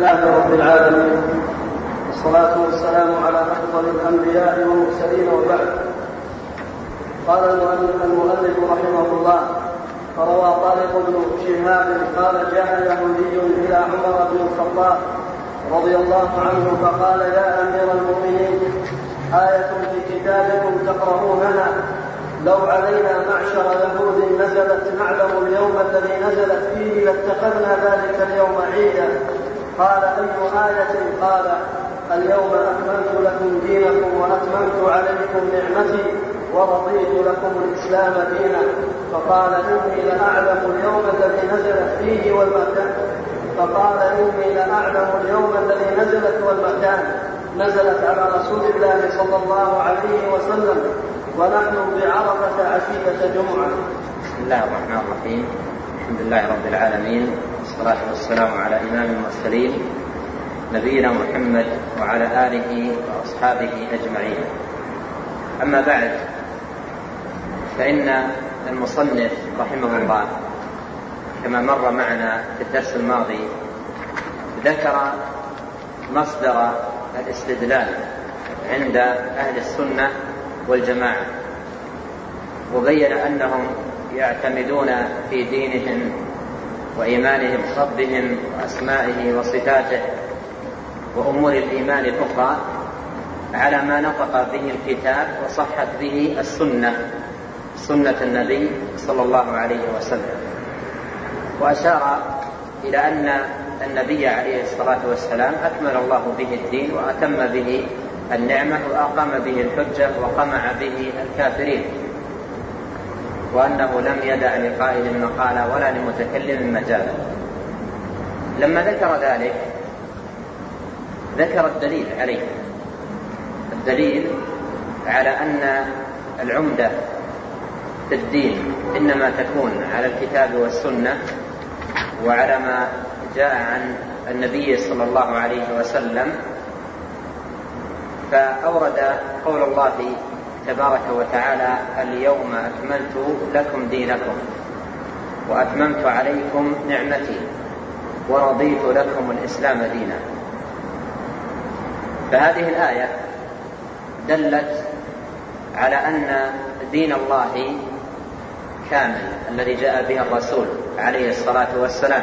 لله رب العالمين. والصلاة والسلام على أفضل الأنبياء والمرسلين وبعد. قال المؤلف رحمه الله فروى طارق بن شهاب قال جاء يهودي إلى عمر بن الخطاب رضي الله عنه فقال يا أمير المؤمنين آية في كتابكم تقرؤونها. لو علينا معشر يهود نزلت نعلم اليوم الذي نزلت فيه لاتخذنا ذلك اليوم عيدا. قال أي آية؟ قال اليوم أكملت لكم دينكم وأتممت عليكم نعمتي ورضيت لكم الإسلام دينا. فقال إني لأعلم اليوم الذي نزلت فيه والمكان. فقال إني لأعلم اليوم الذي نزلت والمكان. نزلت على رسول الله صلى الله عليه وسلم. ونحن بعرفة عشية جمعة. بسم الله الرحمن الرحيم. الحمد لله رب العالمين. والصلاة والسلام على إمام المرسلين نبينا محمد وعلى آله وأصحابه أجمعين. أما بعد فإن المصنف رحمه الله كما مر معنا في الدرس الماضي ذكر مصدر الاستدلال عند أهل السنة والجماعة وبين أنهم يعتمدون في دينهم وإيمانهم بربهم وأسمائه وصفاته وأمور الإيمان الأخرى على ما نطق به الكتاب وصحت به السنة سنة النبي صلى الله عليه وسلم. وأشار إلى أن النبي عليه الصلاة والسلام أكمل الله به الدين وأتم به النعمة وأقام به الحجة وقمع به الكافرين. وأنه لم يدع لقائل مقالا ولا لمتكلم مجالا لما ذكر ذلك ذكر الدليل عليه. الدليل على أن العمدة في الدين إنما تكون على الكتاب والسنة وعلى ما جاء عن النبي صلى الله عليه وسلم. فأورد قول الله تبارك وتعالى اليوم أكملت لكم دينكم وأتممت عليكم نعمتي ورضيت لكم الإسلام دينا. فهذه الآية دلت على أن دين الله كامل الذي جاء به الرسول عليه الصلاة والسلام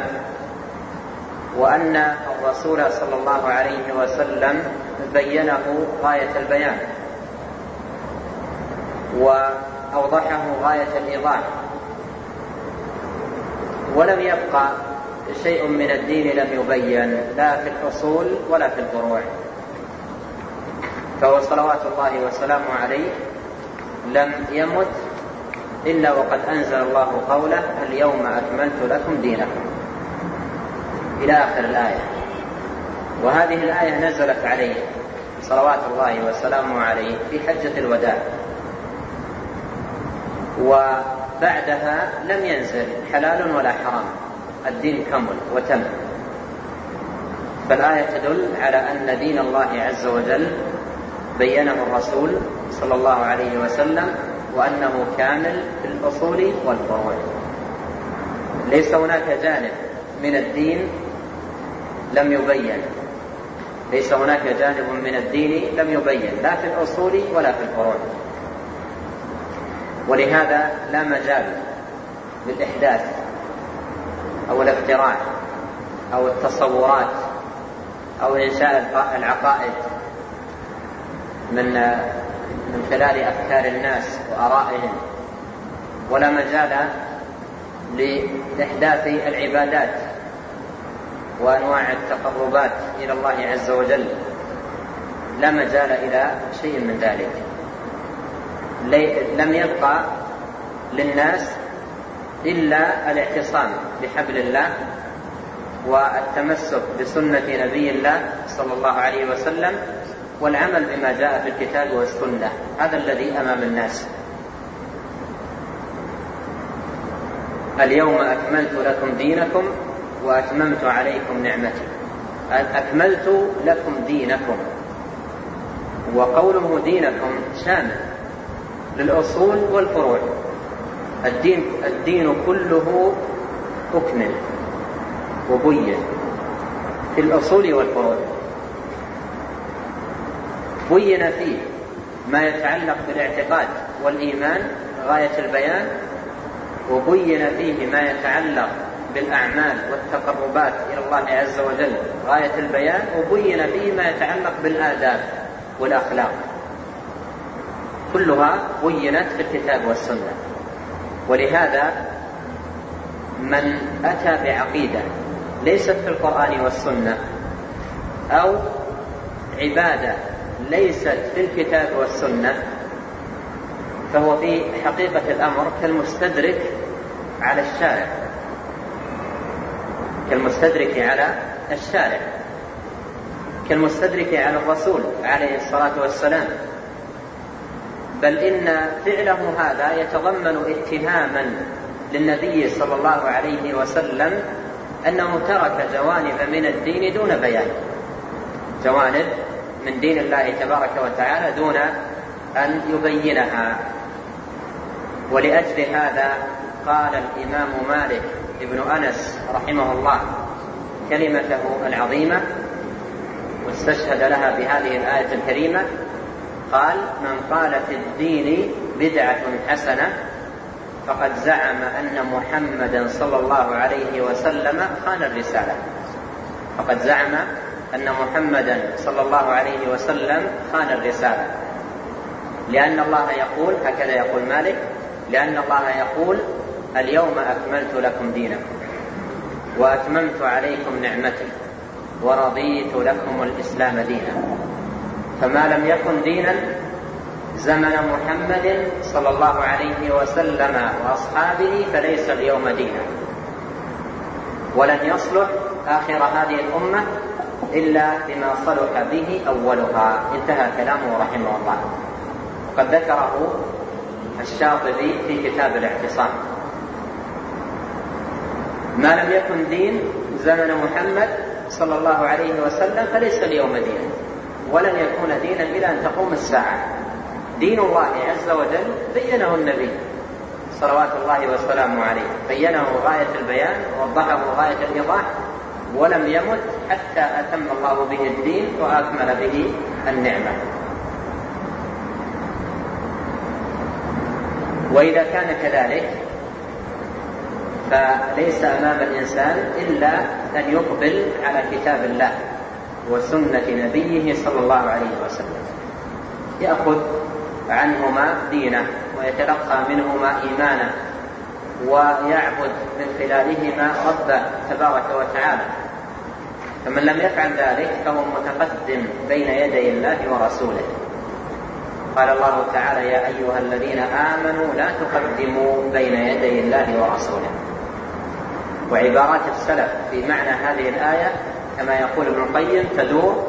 وأن الرسول صلى الله عليه وسلم بينه غاية البيان. وأوضحه غاية الإيضاح. ولم يبقى شيء من الدين لم يبين لا في الأصول ولا في الفروع. فهو صلوات الله وسلامه عليه. لم يمت إلا وقد أنزل الله قوله اليوم أكملت لكم دينكم. إلى آخر الآية. وهذه الآية نزلت عليه صلوات الله وسلامه عليه في حجة الوداع. وبعدها لم ينزل حلال ولا حرام. الدين كمل وتم. فالآية تدل على أن دين الله عز وجل بينه الرسول صلى الله عليه وسلم وأنه كامل في الأصول والفروع. ليس هناك جانب من الدين لم يبين. ليس هناك جانب من الدين لم يبين لا في الأصول ولا في الفروع. ولهذا لا مجال للإحداث أو الاختراع أو التصورات أو إنشاء العقائد من من خلال أفكار الناس وآرائهم. ولا مجال لإحداث العبادات وأنواع التقربات إلى الله عز وجل. لا مجال إلى شيء من ذلك. لم يبقى للناس إلا الاعتصام بحبل الله والتمسك بسنة نبي الله صلى الله عليه وسلم والعمل بما جاء في الكتاب والسنة. هذا الذي أمام الناس. اليوم أكملت لكم دينكم وأتممت عليكم نعمتي. أكملت لكم دينكم. وقوله دينكم شامل. للأصول والفروع. الدين الدين كله أكمل وبين في الأصول والفروع. بين فيه ما يتعلق بالاعتقاد والإيمان غاية البيان. وبين فيه ما يتعلق بالأعمال والتقربات إلى الله عز وجل غاية البيان. وبين فيه ما يتعلق بالآداب والأخلاق. كلها بينت في الكتاب والسنة. ولهذا من أتى بعقيدة ليست في القرآن والسنة أو عبادة ليست في الكتاب والسنة فهو في حقيقة الأمر كالمستدرك على الشارع. كالمستدرك على الشارع. كالمستدرك على الرسول عليه الصلاة والسلام. بل إن فعله هذا يتضمن اتهاما للنبي صلى الله عليه وسلم أنه ترك جوانب من الدين دون بيان. جوانب من دين الله تبارك وتعالى دون أن يبينها. ولأجل هذا قال الإمام مالك ابن أنس رحمه الله كلمته العظيمة واستشهد لها بهذه الآية الكريمة قال من قال في الدين بدعة حسنة فقد زعم أن محمدا صلى الله عليه وسلم خان الرسالة. فقد زعم أن محمدا صلى الله عليه وسلم خان الرسالة. لأن الله يقول هكذا يقول مالك لأن الله يقول اليوم أكملت لكم دينكم وأتممت عليكم نعمتي ورضيت لكم الإسلام دينا. فما لم يكن دينا زمن محمد صلى الله عليه وسلم وأصحابه فليس اليوم دينا. ولن يصلح آخر هذه الأمة إلا بما صلح به أولها. انتهى كلامه رحمه الله. وقد ذكره الشاطبي في كتاب الاعتصام. ما لم يكن دين زمن محمد صلى الله عليه وسلم فليس اليوم دينا. ولن يكون دينا إلى أن تقوم الساعة. دين الله عز وجل بينه النبي صلوات الله وسلامه عليه. بينه غاية البيان ووضحه غاية الإيضاح ولم يمت حتى أتم الله به الدين وأكمل به النعمة. وإذا كان كذلك فليس أمام الإنسان إلا أن يقبل على كتاب الله. وسنة نبيه صلى الله عليه وسلم. يأخذ عنهما دينه ويتلقى منهما إيمانه ويعبد من خلالهما ربه تبارك وتعالى. فمن لم يفعل ذلك فهو متقدم بين يدي الله ورسوله. قال الله تعالى يا أيها الذين آمنوا لا تقدموا بين يدي الله ورسوله. وعبارات السلف في معنى هذه الآية كما يقول ابن القيم تدور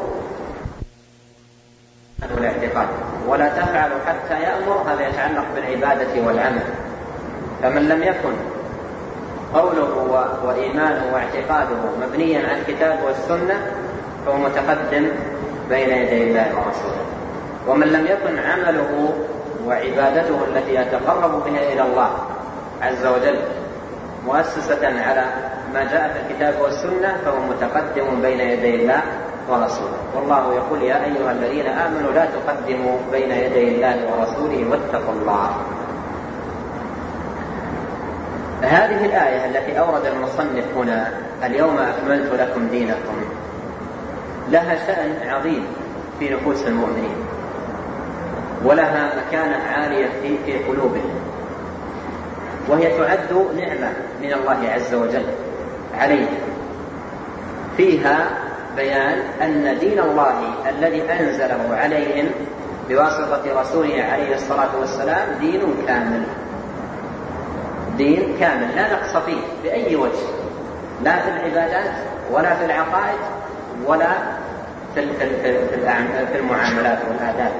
الاعتقاد. ولا تفعل حتى يأمر هذا يتعلق بالعبادة والعمل. فمن لم يكن قوله وإيمانه واعتقاده مبنيا على الكتاب والسنة فهو متقدم بين يدي الله ورسوله. ومن لم يكن عمله وعبادته التي يتقرب بها إلى الله عز وجل مؤسسة على ما جاء في الكتاب والسنة فهو متقدم بين يدي الله ورسوله. والله يقول يا أيها الذين آمنوا لا تقدموا بين يدي الله ورسوله واتقوا الله. هذه الآية التي أورد المصنف هنا اليوم أكملت لكم دينكم لها شأن عظيم في نفوس المؤمنين ولها مكانة عالية في في قلوبهم وهي تعد نعمة من الله عز وجل. عليهم فيها بيان أن دين الله الذي أنزله عليهم بواسطة رسوله عليه الصلاة والسلام دين كامل. دين كامل لا نقص فيه بأي وجه لا في العبادات ولا في العقائد ولا في في المعاملات والآداب.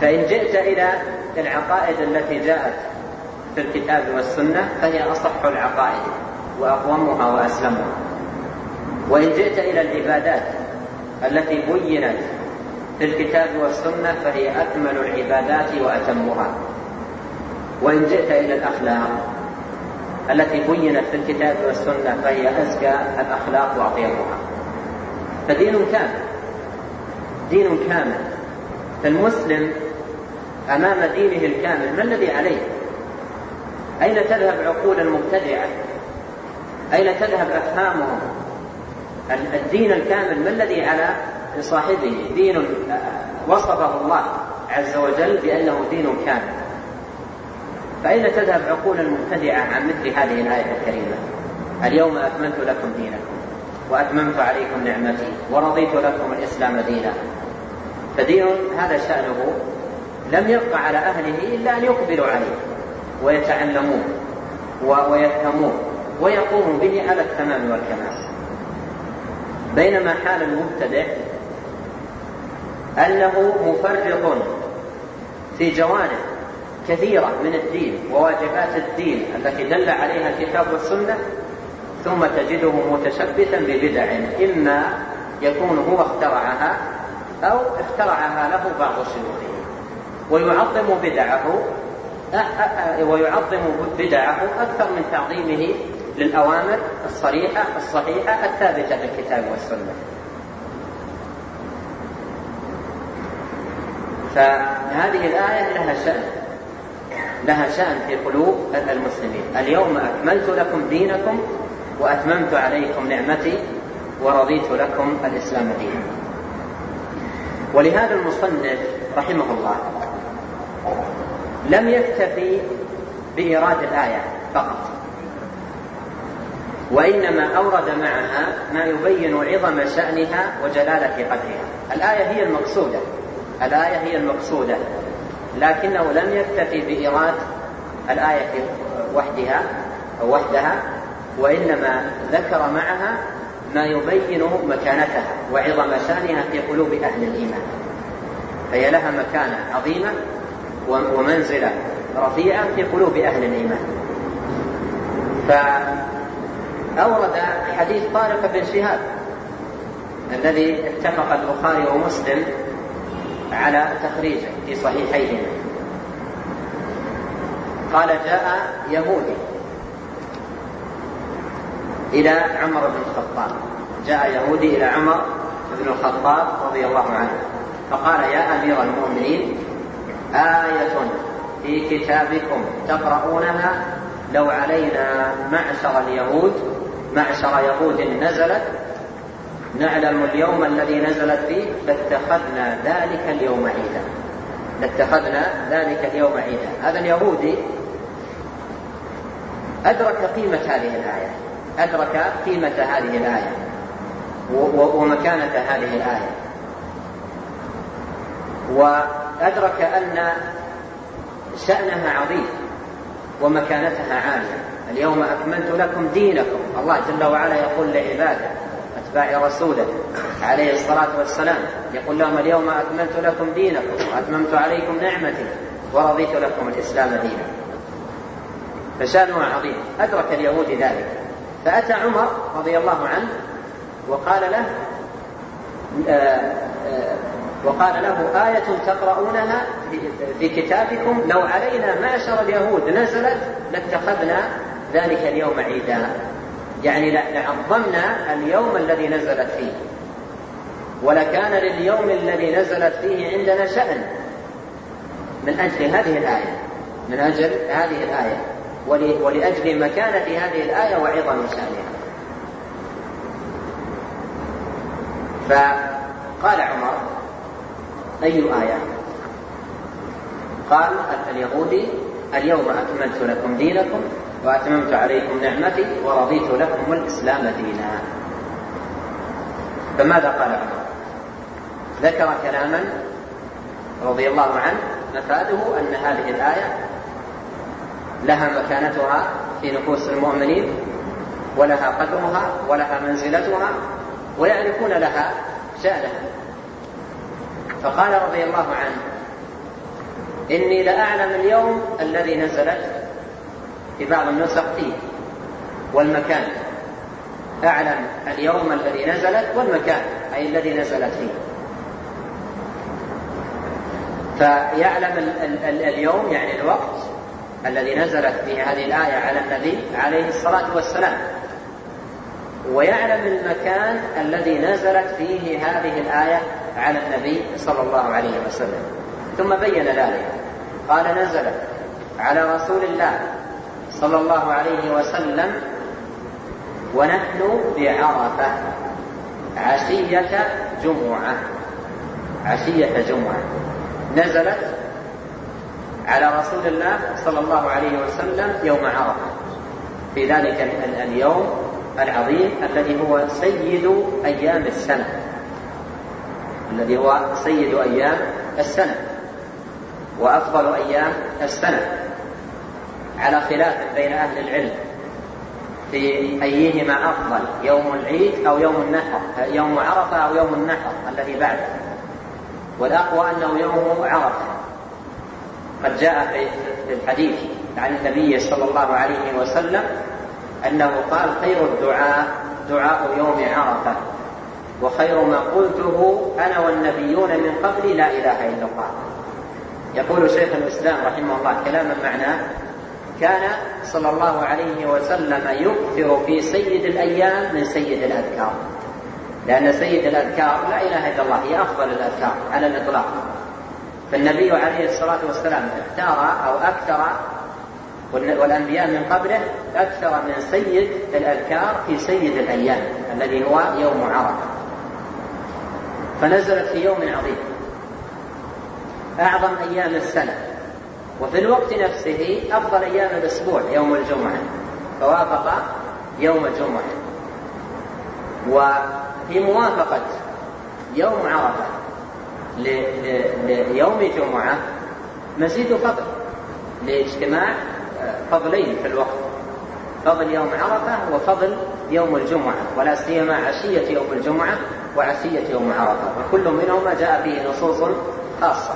فإن جئت إلى العقائد التي جاءت في الكتاب والسنة فهي أصح العقائد. وأقومها وأسلمها. وإن جئت إلى العبادات التي بينت في الكتاب والسنة فهي أكمل العبادات وأتمها. وإن جئت إلى الأخلاق التي بينت في الكتاب والسنة فهي أزكى الأخلاق وأطيبها. فدين كامل دين كامل. فالمسلم أمام دينه الكامل ما الذي عليه؟ أين تذهب عقول المبتدعة أين تذهب أفهامهم الدين الكامل ما الذي على صاحبه؟ دين وصفه الله عز وجل بأنه دين كامل. فأين تذهب عقول المبتدعة عن مثل هذه الآية الكريمة؟ اليوم أكملت لكم دينكم وأتممت عليكم نعمتي ورضيت لكم الإسلام دينا. فدين هذا شأنه لم يبقى على أهله إلا أن يقبلوا عليه ويتعلموه ويفهموه. ويقوموا به على التمام والكمال. بينما حال المبتدع أنه مفرط في جوانب كثيرة من الدين وواجبات الدين التي دل عليها الكتاب والسنة ثم تجده متشبثا ببدع إما يكون هو اخترعها أو اخترعها له بعض شيوخه ويعظم بدعه ويعظم بدعه أكثر من تعظيمه للأوامر الصريحة الصحيحة الثابتة في الكتاب والسنة. فهذه الآية لها شأن. لها شأن في قلوب المسلمين. اليوم أكملت لكم دينكم وأتممت عليكم نعمتي ورضيت لكم الإسلام دينا. ولهذا المصنف رحمه الله لم يكتفي بإيراد الآية فقط. وإنما أورد معها ما يبين عظم شأنها وجلالة قدرها. الآية هي المقصودة. الآية هي المقصودة. لكنه لم يكتفي بإيراد الآية وحدها أو وحدها وإنما ذكر معها ما يبين مكانتها وعظم شأنها في قلوب أهل الإيمان. فهي لها مكانة عظيمة ومنزلة رفيعة في قلوب أهل الإيمان. فأورد حديث طارق بن شهاب الذي اتفق البخاري ومسلم على تخريجه في صحيحيهما. قال جاء يهودي إلى عمر بن الخطاب. جاء يهودي إلى عمر بن الخطاب رضي الله عنه فقال يا أمير المؤمنين آية في كتابكم تقرؤونها لو علينا معشر اليهود معشر يهود نزلت. نعلم اليوم الذي نزلت فيه لاتخذنا ذلك اليوم عيدا. لاتخذنا ذلك اليوم عيدا. هذا اليهودي أدرك قيمة هذه الآية. أدرك قيمة هذه الآية. ومكانة هذه الآية. وأدرك أن شأنها عظيم ومكانتها عالية. اليوم أكملت لكم دينكم. الله جل وعلا يقول لعباده أتباع رسوله عليه الصلاة والسلام يقول لهم اليوم أكملت لكم دينكم وأتممت عليكم نعمتي ورضيت لكم الإسلام دينا. فشأنها عظيم. أدرك اليهود ذلك. فأتى عمر رضي الله عنه وقال له آآ آآ وقال له آية تقرؤونها في كتابكم لو علينا معشر اليهود نزلت لاتخذنا ذلك اليوم عيدا. يعني لعظمنا اليوم الذي نزلت فيه. ولكان لليوم الذي نزلت فيه عندنا شأن من أجل هذه الآية. من أجل هذه الآية. ولأجل مكانة هذه الآية وعظم شأنها. فقال عمر أي آية؟ قال اليهودي اليوم أكملت لكم دينكم وأتممت عليكم نعمتي ورضيت لكم الإسلام دينا. فماذا قال عمر؟ ذكر كلاما رضي الله عنه مفاده أن هذه الآية لها مكانتها في نفوس المؤمنين ولها قدرها ولها منزلتها ويعرفون لها شأنها فقال رضي الله عنه إني لأعلم اليوم الذي نزلت في بعض النسخ فيه. والمكان. أعلم اليوم الذي نزلت والمكان أي الذي نزلت فيه. فيعلم ال ال ال اليوم يعني الوقت الذي نزلت فيه هذه الآية على النبي عليه الصلاة والسلام. ويعلم المكان الذي نزلت فيه هذه الآية على النبي صلى الله عليه وسلم. ثم بين ذلك. قال نزلت على رسول الله صلى الله عليه وسلم ونحن بعرفة عشية جمعة. عشية جمعة. نزلت على رسول الله صلى الله عليه وسلم يوم عرفة. في ذلك اليوم العظيم الذي هو سيد أيام السنة. الذي هو سيد أيام السنة. وأفضل أيام السنة. على خلاف بين أهل العلم في أيهما أفضل يوم العيد أو يوم النحر يوم عرفة أو يوم النحر الذي بعده. والأقوى أنه يوم عرفة. قد جاء في الحديث عن النبي صلى الله عليه وسلم أنه قال خير الدعاء دعاء يوم عرفة. وخير ما قلته أنا والنبيون من قبلي لا إله إلا الله. يقول شيخ الإسلام رحمه الله كلاما معناه كان صلى الله عليه وسلم يكثر في سيد الأيام من سيد الأذكار. لأن سيد الأذكار لا إله إلا الله هي أفضل الأذكار على الإطلاق. فالنبي عليه الصلاة والسلام اختار أو أكثر والأنبياء من قبله أكثر من سيد الأذكار في سيد الأيام الذي هو يوم عرفة. فنزلت في يوم عظيم. أعظم أيام السنة. وفي الوقت نفسه أفضل أيام الأسبوع يوم الجمعة. فوافق يوم الجمعة. وفي موافقة يوم عرفة. ليوم جمعة مزيد فضل لاجتماع فضلين في الوقت. فضل يوم عرفة وفضل يوم الجمعة. ولا سيما عشية يوم الجمعة وعشية يوم عرفة. وكل منهما جاء فيه نصوص خاصة.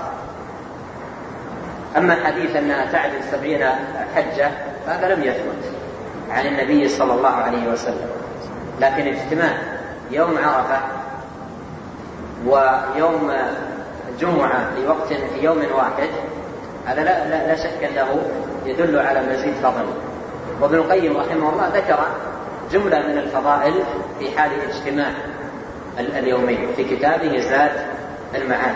أما حديث أنها تعدل سبعين حجة هذا لم يثبت عن النبي صلى الله عليه وسلم. لكن اجتماع يوم عرفة ويوم جمعة في وقت في يوم واحد هذا لا, لا, لا شك أنه يدل على مزيد فضل. وابن القيم رحمه الله ذكر جملة من الفضائل في حال اجتماع اليومين في كتابه زاد المعاد.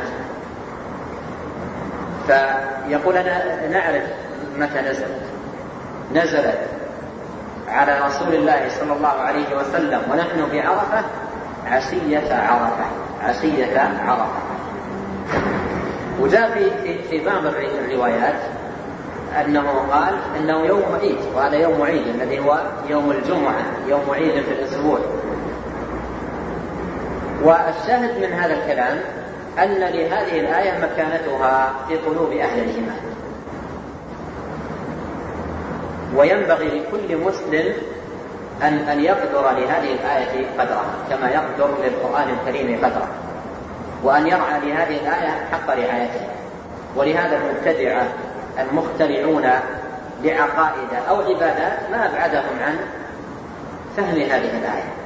فيقول أنا نعرف متى نزلت. نزلت على رسول الله صلى الله عليه وسلم ونحن في عرفة عشية عرفة عشية عرفة. وجاء في في بعض الروايات أنه قال إنه يوم عيد وهذا يوم عيد الذي هو يوم الجمعة يوم عيد في الأسبوع. والشاهد من هذا الكلام أن لهذه الآية مكانتها في قلوب أهل الإيمان. وينبغي لكل مسلم ان أن يقدر لهذه الآية قدرها كما يقدر للقرآن الكريم قدره وأن يرعى لهذه الآية حق رعايتها ولهذا المبتدعة المخترعون لعقائد أو عبادات ما أبعدهم عن فهم هذه الآية.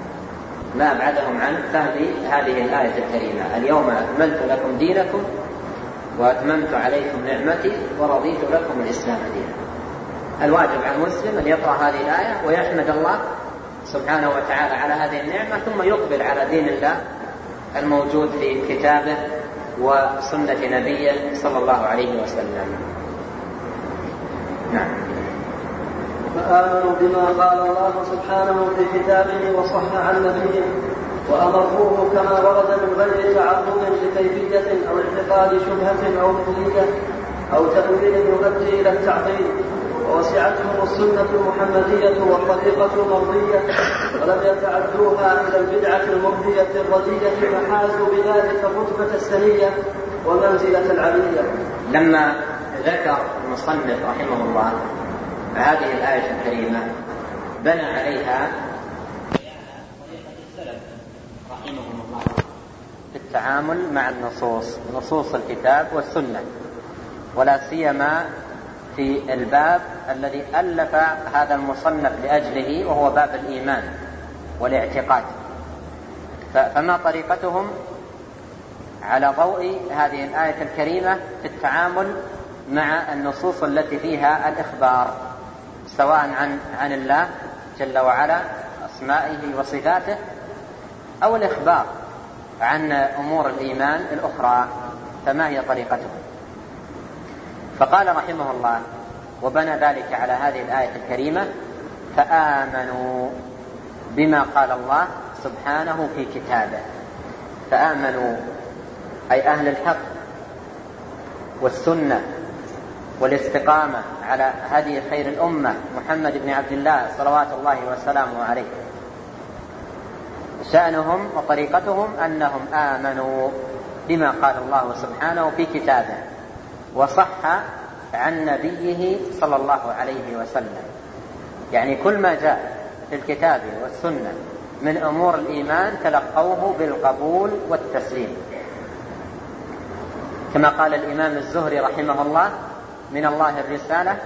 ما أبعدهم عن فهم هذه الآية الكريمة. اليوم أكملت لكم دينكم وأتممت عليكم نعمتي ورضيت لكم الإسلام دينا. الواجب على المسلم أن يقرأ هذه الآية ويحمد الله سبحانه وتعالى على هذه النعمة ثم يقبل على دين الله الموجود في كتابه وسنة نبيه صلى الله عليه وسلم نعم فآمنوا بما قال الله سبحانه في كتابه وصح عن نبيه وأمروه كما ورد من غير تعرض لكيفية أو اعتقاد شبهة أو مثلية أو تأويل يؤدي إلى التعطيل ووسعتهم السنة المحمدية والطريقة المرضية ولم يتعدوها إلى البدعة المرضية الردية فحازوا بذلك الرتبة السنية والمنزلة العلية. لما ذكر المصنف رحمه الله هذه الآية الكريمة بنى عليها رحمهم الله في التعامل مع النصوص نصوص الكتاب والسنة ولا سيما في الباب الذي ألف هذا المصنف لأجله وهو باب الإيمان والاعتقاد. فما طريقتهم على ضوء هذه الآية الكريمة في التعامل مع النصوص التي فيها الإخبار؟ سواء عن عن الله جل وعلا أسمائه وصفاته أو الإخبار عن أمور الإيمان الأخرى فما هي طريقته فقال رحمه الله وبنى ذلك على هذه الآية الكريمة فآمنوا بما قال الله سبحانه في كتابه. فآمنوا أي أهل الحق والسنة والاستقامة على هدي خير الأمة محمد بن عبد الله صلوات الله وسلامه عليه. شأنهم وطريقتهم أنهم آمنوا بما قال الله سبحانه في كتابه وصح عن نبيه صلى الله عليه وسلم. يعني كل ما جاء في الكتاب والسنة من أمور الإيمان تلقوه بالقبول والتسليم. كما قال الإمام الزهري رحمه الله من الله الرسالة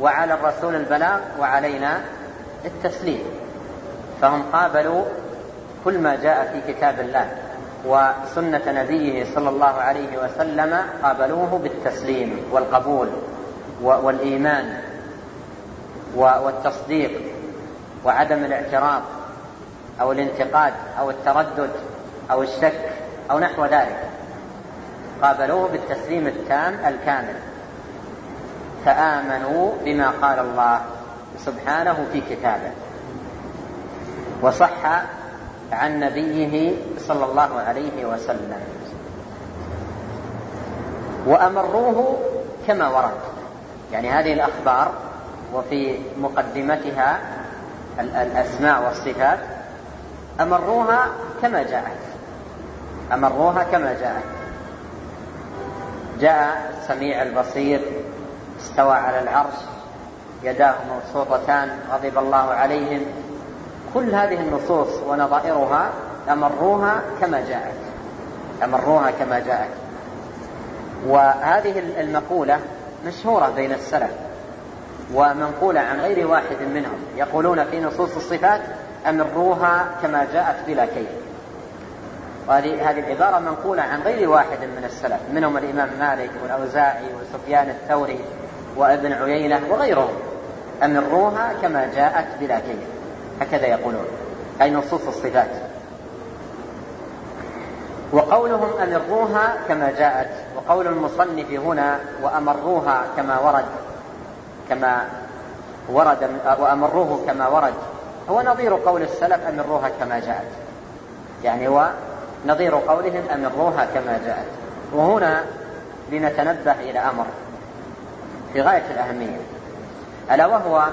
وعلى الرسول البلاغ وعلينا التسليم. فهم قابلوا كل ما جاء في كتاب الله وسنة نبيه صلى الله عليه وسلم قابلوه بالتسليم والقبول والإيمان والتصديق وعدم الاعتراض أو الانتقاد أو التردد أو الشك أو نحو ذلك. قابلوه بالتسليم التام الكامل. فآمنوا بما قال الله سبحانه في كتابه. وصح عن نبيه صلى الله عليه وسلم. وأمروه كما ورد. يعني هذه الأخبار وفي مقدمتها الأسماء والصفات أمروها كما جاءت. أمروها كما جاءت. جاء السميع البصير استوى على العرش يداه مبسوطتان غضب الله عليهم. كل هذه النصوص ونظائرها أمروها كما جاءت أمروها كما جاءت. وهذه المقولة مشهورة بين السلف ومنقولة عن غير واحد منهم. يقولون في نصوص الصفات أمروها كما جاءت بلا كيف. وهذه هذه العبارة منقولة عن غير واحد من السلف منهم الإمام مالك والأوزاعي وسفيان الثوري. وابن عيينة وغيرهم. أمروها كما جاءت بلا كيف هكذا يقولون. أي نصوص الصفات. وقولهم أمروها كما جاءت. وقول المصنف هنا وأمروها كما ورد. كما ورد وأمروه كما ورد. هو نظير قول السلف أمروها كما جاءت. يعني هو نظير قولهم أمروها كما جاءت. وهنا لنتنبه إلى أمر. في غاية الأهمية ألا وهو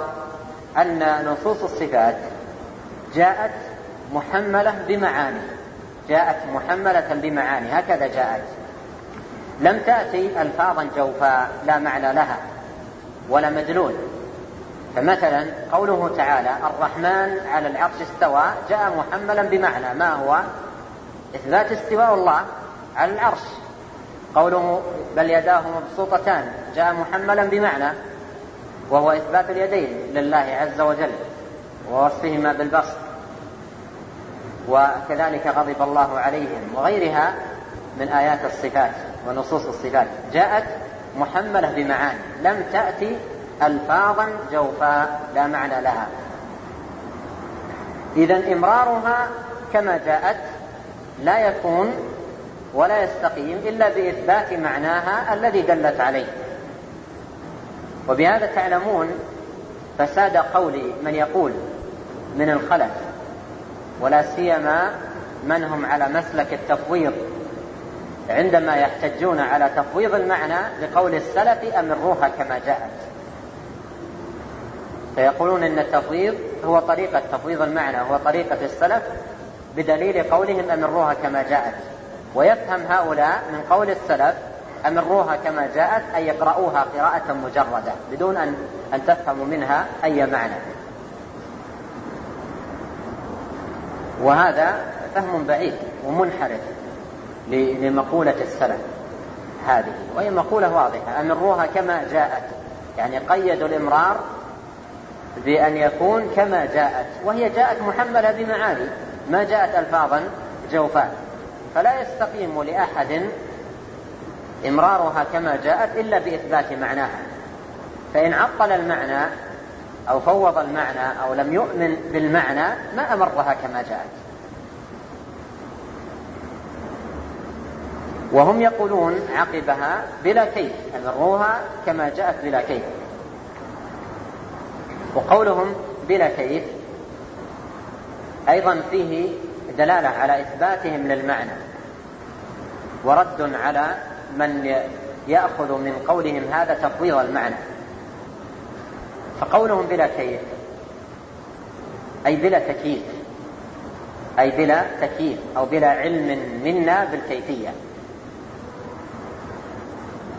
أن نصوص الصفات جاءت محملة بمعاني جاءت محملة بمعاني هكذا جاءت. لم تأتي ألفاظا جوفاء لا معنى لها ولا مدلول. فمثلا قوله تعالى الرحمن على العرش استوى جاء محملا بمعنى ما هو؟ إثبات استواء الله على العرش. قوله بل يداه مبسوطتان جاء محملا بمعنى وهو إثبات اليدين لله عز وجل ووصفهما بالبسط. وكذلك غضب الله عليهم وغيرها من آيات الصفات ونصوص الصفات. جاءت محملة بمعاني لم تأتي ألفاظا جوفاء لا معنى لها. إذا إمرارها كما جاءت لا يكون ولا يستقيم إلا بإثبات معناها الذي دلت عليه. وبهذا تعلمون فساد قول من يقول من الخلف ولا سيما من هم على مسلك التفويض عندما يحتجون على تفويض المعنى لقول السلف أمروها كما جاءت. فيقولون إن التفويض هو طريقة تفويض المعنى هو طريقة السلف بدليل قولهم أمروها كما جاءت. ويفهم هؤلاء من قول السلف أمروها كما جاءت أي يقرؤوها قراءة مجردة بدون أن أن تفهموا منها أي معنى. وهذا فهم بعيد ومنحرف لمقولة السلف هذه وهي مقولة واضحة. أمروها كما جاءت يعني قيدوا الإمرار بأن يكون كما جاءت وهي جاءت محملة بمعاني ما جاءت ألفاظا جوفاء. فلا يستقيم لأحد إمرارها كما جاءت إلا بإثبات معناها. فإن عطل المعنى أو فوض المعنى أو لم يؤمن بالمعنى ما أمرها كما جاءت. وهم يقولون عقبها بلا كيف أمروها كما جاءت بلا كيف. وقولهم بلا كيف أيضا فيه دلالة على إثباتهم للمعنى ورد على من يأخذ من قولهم هذا تفويض المعنى. فقولهم بلا كيف أي بلا تكييف أي بلا تكييف أو بلا علم منا بالكيفية.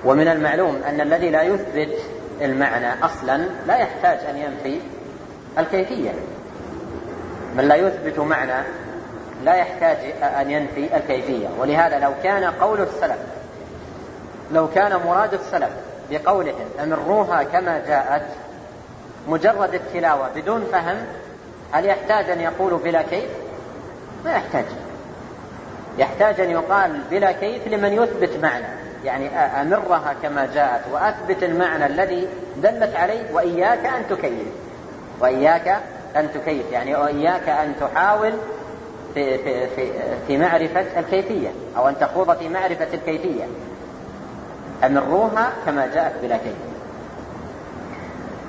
ومن المعلوم أن الذي لا يثبت المعنى أصلا لا يحتاج أن ينفي الكيفية. من لا يثبت معنى لا يحتاج أن ينفي الكيفية. ولهذا لو كان قول السلف لو كان مراد السلف بقولهم أمروها كما جاءت مجرد التلاوة بدون فهم هل يحتاج أن يقولوا بلا كيف؟ ما يحتاج. يحتاج أن يقال بلا كيف لمن يثبت معنى. يعني أمرها كما جاءت وأثبت المعنى الذي دلت عليه وإياك أن تكيف. وإياك أن تكيف. يعني وإياك أن تحاول في, في, في, في معرفة الكيفية أو أن تخوض في معرفة الكيفية. أمروها كما جاءت بلا كيف.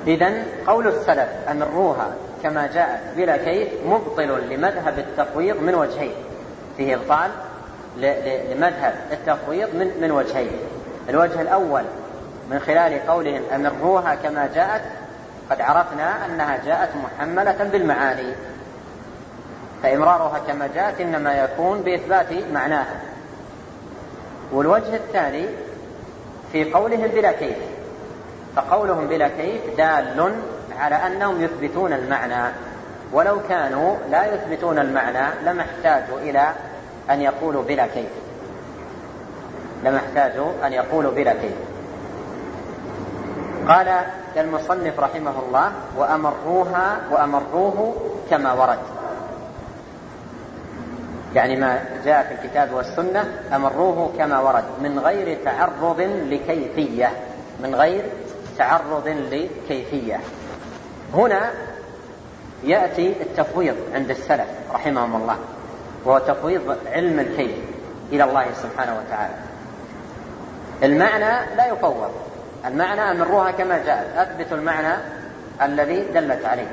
إذا قول السلف أمروها كما جاءت بلا كيف مبطل لمذهب التفويض من وجهين. فيه إبطال لمذهب التفويض من من وجهين. الوجه الأول من خلال قولهم أمروها كما جاءت قد عرفنا أنها جاءت محملة بالمعاني. فإمرارها كما جاءت إنما يكون بإثبات معناها. والوجه الثاني في قولهم بلا كيف. فقولهم بلا كيف دال على أنهم يثبتون المعنى. ولو كانوا لا يثبتون المعنى لما احتاجوا إلى أن يقولوا بلا كيف. لما احتاجوا أن يقولوا بلا كيف. قال المصنف رحمه الله وأمروها وأمروه كما ورد. يعني ما جاء في الكتاب والسنة أمروه كما ورد من غير تعرض لكيفية من غير تعرض لكيفية. هنا يأتي التفويض عند السلف رحمهم الله وهو تفويض علم الكيف إلى الله سبحانه وتعالى. المعنى لا يفوض المعنى أمروها كما جاءت أثبت المعنى الذي دلت عليه.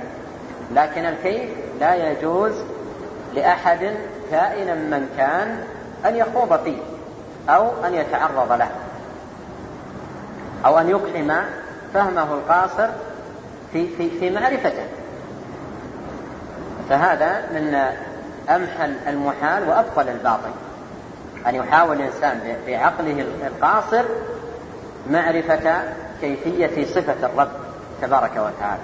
لكن الكيف لا يجوز لأحد كائنا من كان أن يخوض فيه أو أن يتعرض له أو أن يقحم فهمه القاصر في في في معرفته. فهذا من أمحل المحال وأبطل الباطل أن يحاول الإنسان بعقله القاصر معرفة كيفية صفة الرب تبارك وتعالى.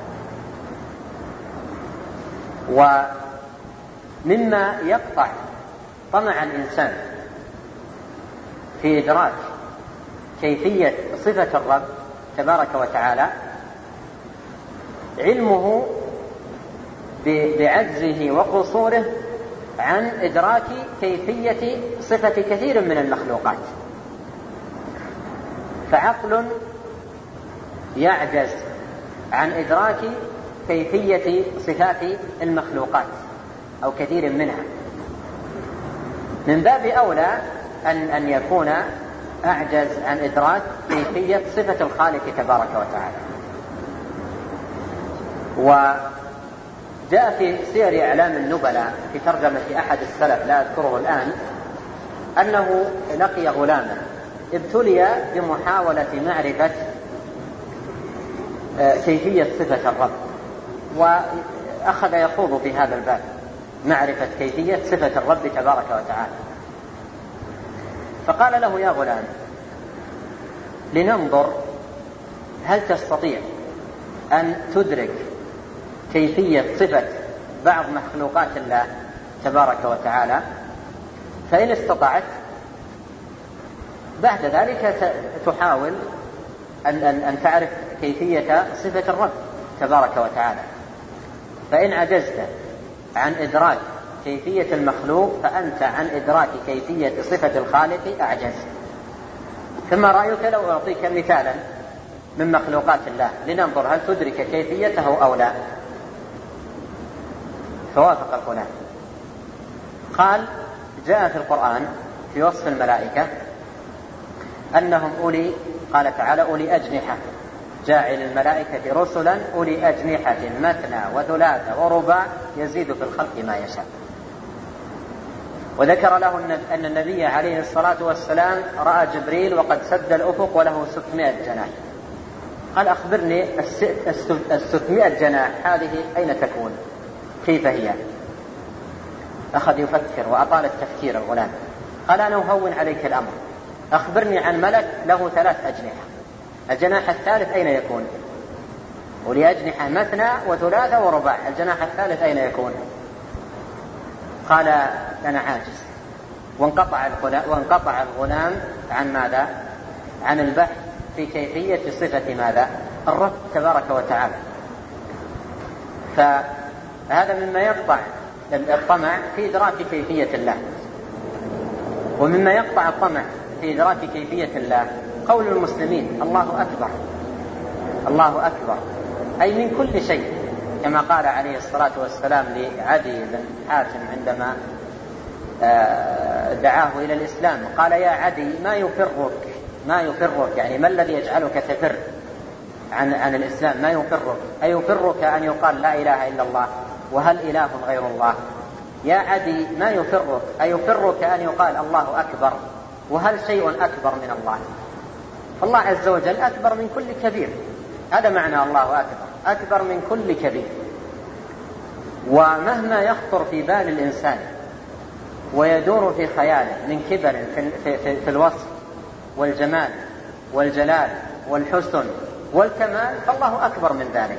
ومما يقطع طمع الإنسان في إدراك كيفية صفة الرب تبارك وتعالى علمه بعجزه وقصوره عن إدراك كيفية صفة كثير من المخلوقات. فعقل يعجز عن إدراك كيفية صفات المخلوقات. أو كثير منها. من باب أولى أن أن يكون أعجز عن إدراك كيفية صفة الخالق تبارك وتعالى. وجاء في سير إعلام النبلاء في ترجمة أحد السلف لا أذكره الآن أنه لقي غلاما ابتلي بمحاولة معرفة آه، كيفية صفة الرب وأخذ يخوض في هذا الباب. معرفة كيفية صفة الرب تبارك وتعالى. فقال له يا غلام لننظر هل تستطيع أن تدرك كيفية صفة بعض مخلوقات الله تبارك وتعالى؟ فإن استطعت بعد ذلك تحاول أن أن أن تعرف كيفية صفة الرب تبارك وتعالى. فإن عجزت عن إدراك كيفية المخلوق فأنت عن إدراك كيفية صفة الخالق أعجز. ثم رأيك لو أعطيك مثالا من مخلوقات الله لننظر هل تدرك كيفيته أو لا. فوافق الغلام قال جاء في القرآن في وصف الملائكة أنهم أولي قال تعالى أولي أجنحة. جاعل الملائكة رسلا أولي أجنحة مثنى وثلاث ورباع يزيد في الخلق ما يشاء. وذكر له أن النبي عليه الصلاة والسلام رأى جبريل وقد سد الأفق وله ستمائة جناح. قال أخبرني الستمائة جناح هذه أين تكون؟ كيف هي؟ أخذ يفكر وأطال التفكير الغلام. قال أنا أهون عليك الأمر. أخبرني عن ملك له ثلاث أجنحة. الجناح الثالث أين يكون؟ ولأجنحة مثنى وثلاثة ورباع. الجناح الثالث أين يكون؟ قال أنا عاجز. وانقطع وانقطع الغلام عن ماذا؟ عن البحث في كيفية صفة ماذا؟ الرب تبارك وتعالى. فهذا مما يقطع الطمع في إدراك كيفية الله. ومما يقطع الطمع في إدراك كيفية الله. قول المسلمين الله أكبر. الله أكبر. أي من كل شيء. كما قال عليه الصلاة والسلام لعدي بن حاتم عندما آه، دعاه إلى الإسلام. قال يا عدي ما يفرك؟ ما يفرك؟ يعني ما الذي يجعلك تفر عن عن الإسلام؟ ما يفرك؟ أيفرك أن يقال لا إله إلا الله؟ وهل إله غير الله؟ يا عدي ما يفرك؟ أيفرك أن يقال الله أكبر؟ وهل شيء أكبر من الله؟ الله عز وجل أكبر من كل كبير. هذا معنى الله أكبر. أكبر من كل كبير. ومهما يخطر في بال الإنسان ويدور في خياله من كبر في, في, في, الوصف والجمال والجلال والحسن والكمال فالله أكبر من ذلك.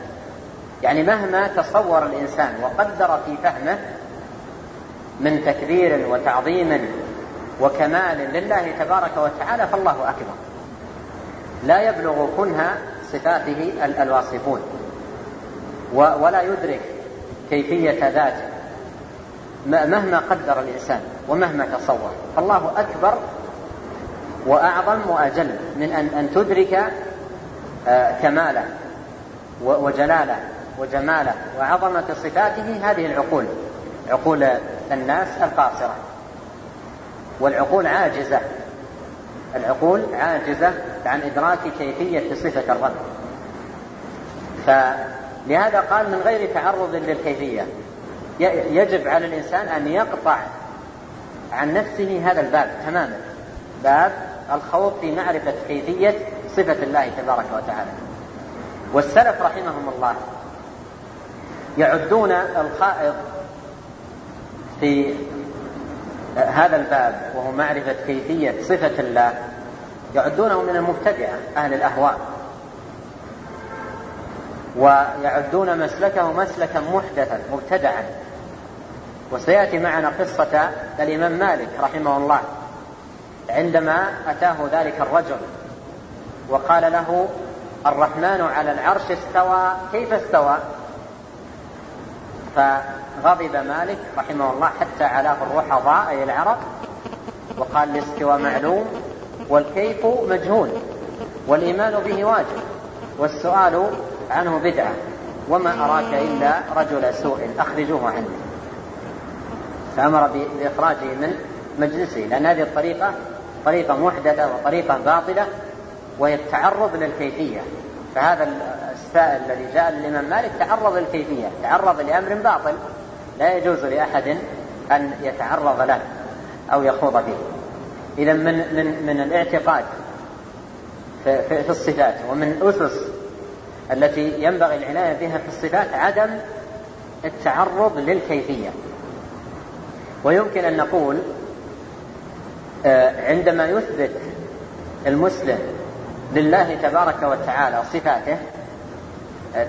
يعني مهما تصور الإنسان وقدر في فهمه من تكبير وتعظيم وكمال لله تبارك وتعالى فالله أكبر. لا يبلغ كنها صفاته الواصفون. ولا يدرك كيفية ذاته. مهما قدر الإنسان ومهما تصور. الله أكبر وأعظم وأجل من أن أن تدرك آه، كماله وجلاله وجماله وعظمة صفاته هذه العقول. عقول الناس القاصرة. والعقول عاجزة. العقول عاجزة عن إدراك كيفية صفة الرب. فلهذا قال من غير تعرض للكيفية يجب على الإنسان أن يقطع عن نفسه هذا الباب تماما. باب الخوض في معرفة كيفية صفة الله تبارك وتعالى. والسلف رحمهم الله يعدون الخائض في هذا الباب وهو معرفة كيفية صفة الله يعدونه من المبتدعة أهل الأهواء. ويعدون مسلكه مسلكا محدثا مبتدعا. وسيأتي معنا قصة الإمام مالك رحمه الله. عندما أتاه ذلك الرجل وقال له الرحمن على العرش استوى كيف استوى؟ فغضب مالك رحمه الله حتى علاه الرحضاء أي العرب وقال الاستواء معلوم والكيف مجهول والإيمان به واجب والسؤال عنه بدعة وما أراك إلا رجل سوء أخرجوه عني. فأمر بإخراجه من مجلسه لأن هذه الطريقة طريقة محدثة وطريقة باطلة وهي التعرض للكيفية. فهذا السائل الذي جاء للإمام مالك تعرض للكيفية تعرض لأمر باطل لا يجوز لأحد أن يتعرض له أو يخوض فيه. إذا من من من الاعتقاد في, في, الصفات ومن أسس التي ينبغي العناية بها في الصفات عدم التعرض للكيفية. ويمكن أن نقول آه، عندما يثبت المسلم لله تبارك وتعالى صفاته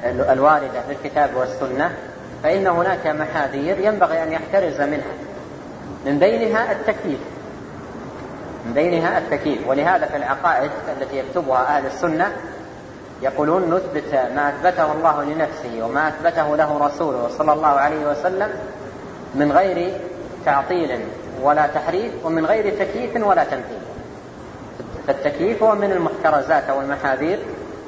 الواردة في الكتاب والسنة فإن هناك محاذير ينبغي أن يحترز منها. من بينها التكييف من بينها التكييف ولهذا في العقائد التي يكتبها أهل السنة يقولون نثبت ما أثبته الله لنفسه وما أثبته له رسوله صلى الله عليه وسلم من غير تعطيل ولا تحريف ومن غير تكييف ولا تمثيل. فالتكييف هو من المحترزات أو المحاذير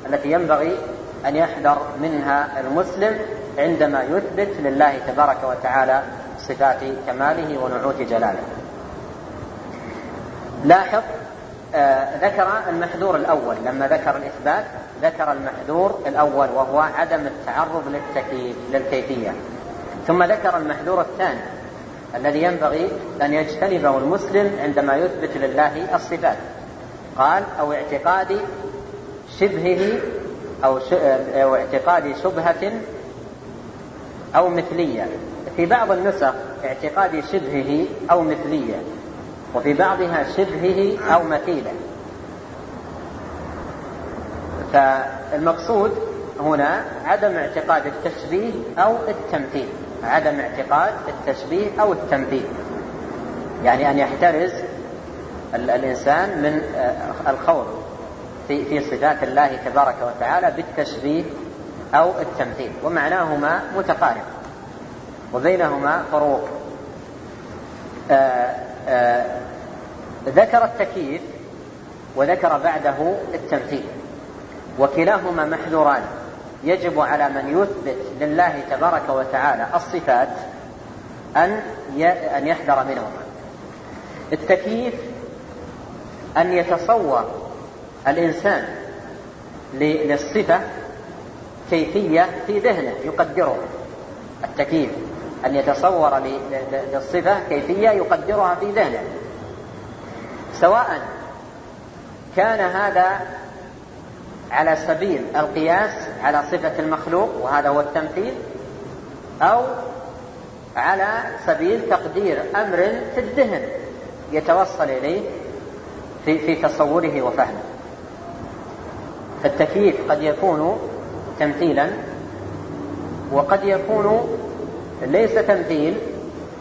التي ينبغي أن يحذر منها المسلم عندما يثبت لله تبارك وتعالى صفات كماله ونعوت جلاله. لاحظ آه ذكر المحذور الأول. لما ذكر الإثبات ذكر المحذور الأول وهو عدم التعرض للتكييف للكيفية. ثم ذكر المحذور الثاني الذي ينبغي أن يجتنبه المسلم عندما يثبت لله الصفات. قال أو اعتقاد شبهه أو, أو اعتقاد شبهة أو مثلية. في بعض النسخ اعتقاد شبهه أو مثلية وفي بعضها شبهه أو مثيلة. فالمقصود هنا عدم اعتقاد التشبيه أو التمثيل. عدم اعتقاد التشبيه أو التمثيل. يعني أن يحترز الإنسان من آه، الخوض في في صفات الله تبارك وتعالى بالتشبيه أو التمثيل ومعناهما متقارب وبينهما فروق آه، آه، ذكر التكييف وذكر بعده التمثيل وكلاهما محذوران يجب على من يثبت لله تبارك وتعالى الصفات أن أن يحذر منهما. التكييف أن يتصور الإنسان للصفة كيفية في ذهنه يقدرها. التكييف أن يتصور للصفة كيفية يقدرها في ذهنه. سواء كان هذا على سبيل القياس على صفة المخلوق وهذا هو التمثيل أو على سبيل تقدير أمر في الذهن يتوصل إليه في, في تصوره وفهمه. فالتكييف قد يكون تمثيلا وقد يكون ليس تمثيل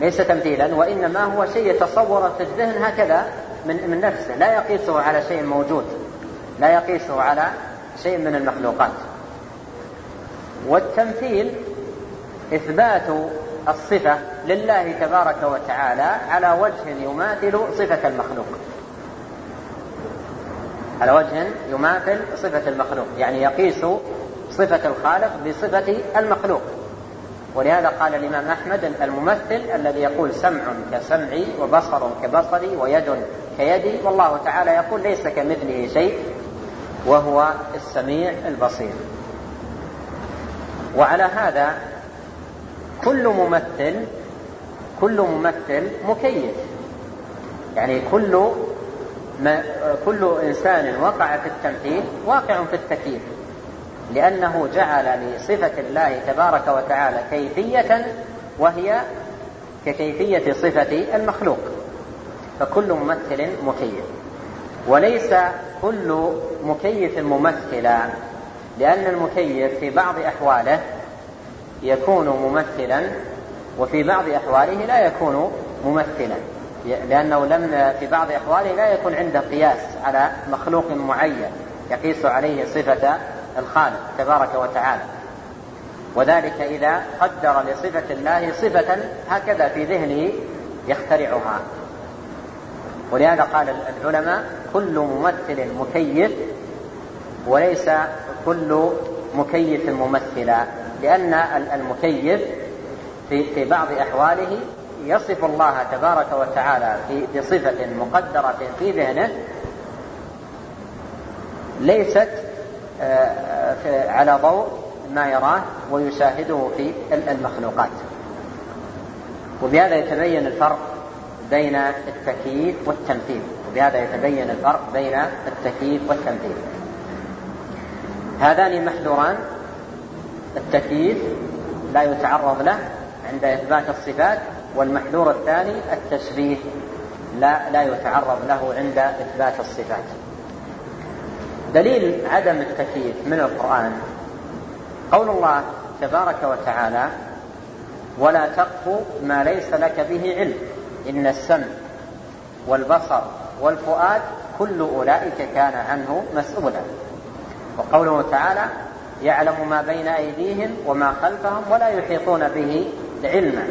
ليس تمثيلا وإنما هو شيء يتصور في الذهن هكذا من, من نفسه. لا يقيسه على شيء موجود لا يقيسه على شيء من المخلوقات. والتمثيل إثبات الصفة لله تبارك وتعالى على وجه يماثل صفة المخلوق. على وجه يماثل صفة المخلوق يعني يقيس صفة الخالق بصفة المخلوق. ولهذا قال الإمام أحمد الممثل الذي يقول سمع كسمعي وبصر كبصري ويد كيدي والله تعالى يقول ليس كمثله شيء وهو السميع البصير. وعلى هذا كل ممثل كل ممثل مكيف. يعني كل ما كل إنسان وقع في التمثيل واقع في التكييف لأنه جعل لصفة الله تبارك وتعالى كيفية وهي ككيفية صفة المخلوق. فكل ممثل مكيف. وليس كل مكيف ممثلا لأن المكيف في بعض أحواله يكون ممثلا وفي بعض أحواله لا يكون ممثلا. لأنه لم في بعض أحواله لا يكون عنده قياس على مخلوق معين يقيس عليه صفة الخالق تبارك وتعالى. وذلك إذا قدر لصفة الله صفة هكذا في ذهنه يخترعها. ولهذا قال العلماء كل ممثل مكيف وليس كل مكيف ممثلا لأن المكيف في بعض أحواله يصف الله تبارك وتعالى بصفة مقدرة في ذهنه ليست آه، على ضوء ما يراه ويشاهده في المخلوقات. وبهذا يتبين الفرق بين التكييف والتمثيل. وبهذا يتبين الفرق بين التكييف والتمثيل. هذان محذوران. التكييف لا يتعرض له عند إثبات الصفات والمحذور الثاني التشبيه لا لا يتعرض له عند إثبات الصفات. دليل عدم التكييف من القرآن قول الله تبارك وتعالى ولا تقف ما ليس لك به علم إن السمع والبصر والفؤاد كل أولئك كان عنه مسؤولا وقوله تعالى يعلم ما بين أيديهم وما خلفهم ولا يحيطون به علما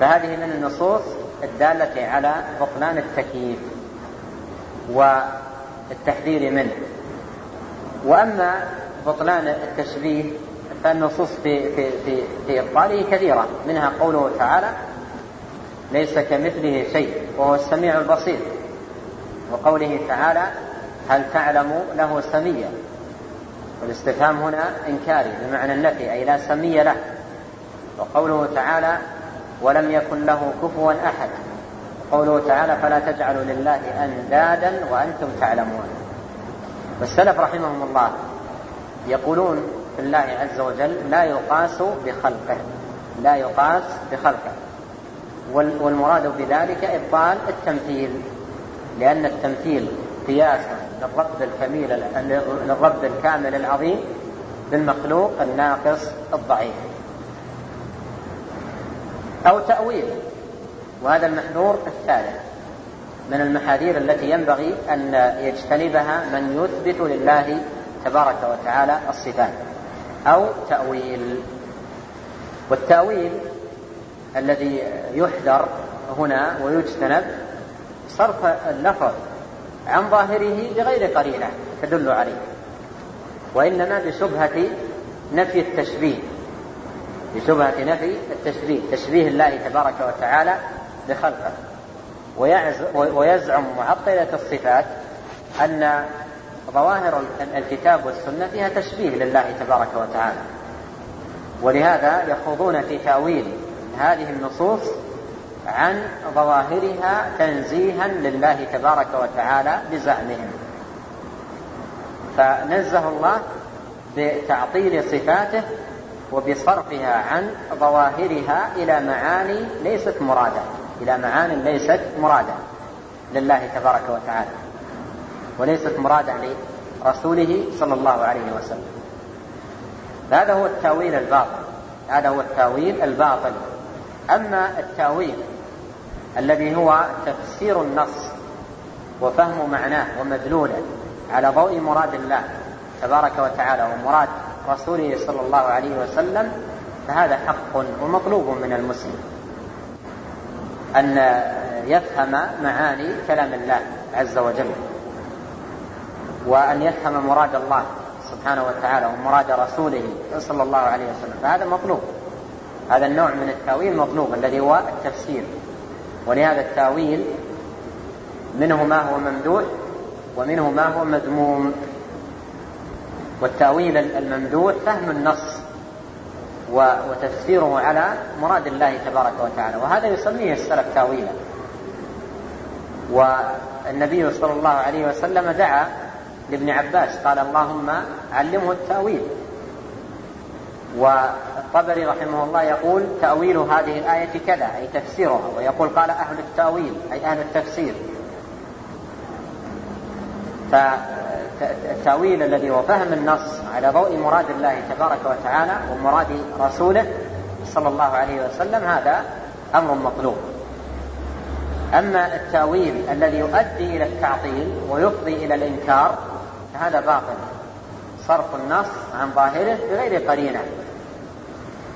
فهذه من النصوص الدالة على بطلان التكييف والتحذير منه. وأما بطلان التشبيه فالنصوص في في في في إبطاله كثيرة. منها قوله تعالى ليس كمثله شيء وهو السميع البصير. وقوله تعالى هل تعلم له سميا؟ والاستفهام هنا إنكاري بمعنى النفي أي لا سمي له. وقوله تعالى ولم يكن له كفوا أحد. قوله تعالى فلا تجعلوا لله أندادا وأنتم تعلمون. والسلف رحمهم الله يقولون في الله عز وجل لا يقاس بخلقه. لا يقاس بخلقه. والمراد بذلك إبطال التمثيل. لأن التمثيل قياس للرب الكميل للرب الكامل العظيم بالمخلوق الناقص الضعيف. أو تأويل. وهذا المحذور الثالث من المحاذير التي ينبغي أن يجتنبها من يثبت لله تبارك وتعالى الصفات أو تأويل. والتأويل الذي يحذر هنا ويجتنب صرف اللفظ عن ظاهره بغير قرينة تدل عليه وإنما بشبهة نفي التشبيه. بشبهة نفي التشبيه تشبيه الله تبارك وتعالى بخلقه. ويزعم معطلة الصفات أن ظواهر الكتاب والسنة فيها تشبيه لله تبارك وتعالى. ولهذا يخوضون في تأويل هذه النصوص عن ظواهرها تنزيها لله تبارك وتعالى بزعمهم. فنزه الله بتعطيل صفاته وبصرفها عن ظواهرها إلى معاني ليست مرادة. إلى معاني ليست مرادة لله تبارك وتعالى. وليست مرادة لرسوله صلى الله عليه وسلم. هذا هو التأويل الباطل. هذا هو التأويل الباطل. أما التأويل الذي هو تفسير النص وفهم معناه ومدلوله على ضوء مراد الله تبارك وتعالى ومراد رسوله صلى الله عليه وسلم فهذا حق ومطلوب من المسلم. أن يفهم معاني كلام الله عز وجل وأن يفهم مراد الله سبحانه وتعالى ومراد رسوله صلى الله عليه وسلم. فهذا مطلوب. هذا النوع من التأويل مطلوب الذي هو التفسير. ولهذا التأويل منه ما هو ممدوح ومنه ما هو مذموم. والتأويل الممدوح فهم النص وتفسيره على مراد الله تبارك وتعالى وهذا يسميه السلف تأويلا. والنبي صلى الله عليه وسلم دعا لابن عباس قال اللهم علمه التأويل. والطبري رحمه الله يقول تأويل هذه الآية كذا أي تفسيرها. ويقول قال أهل التأويل أي أهل التفسير. فالتأويل الذي هو فهم النص على ضوء مراد الله تبارك وتعالى ومراد رسوله صلى الله عليه وسلم هذا أمر مطلوب. أما التأويل الذي يؤدي إلى التعطيل ويفضي إلى الإنكار فهذا باطل. صرف النص عن ظاهره بغير قرينة.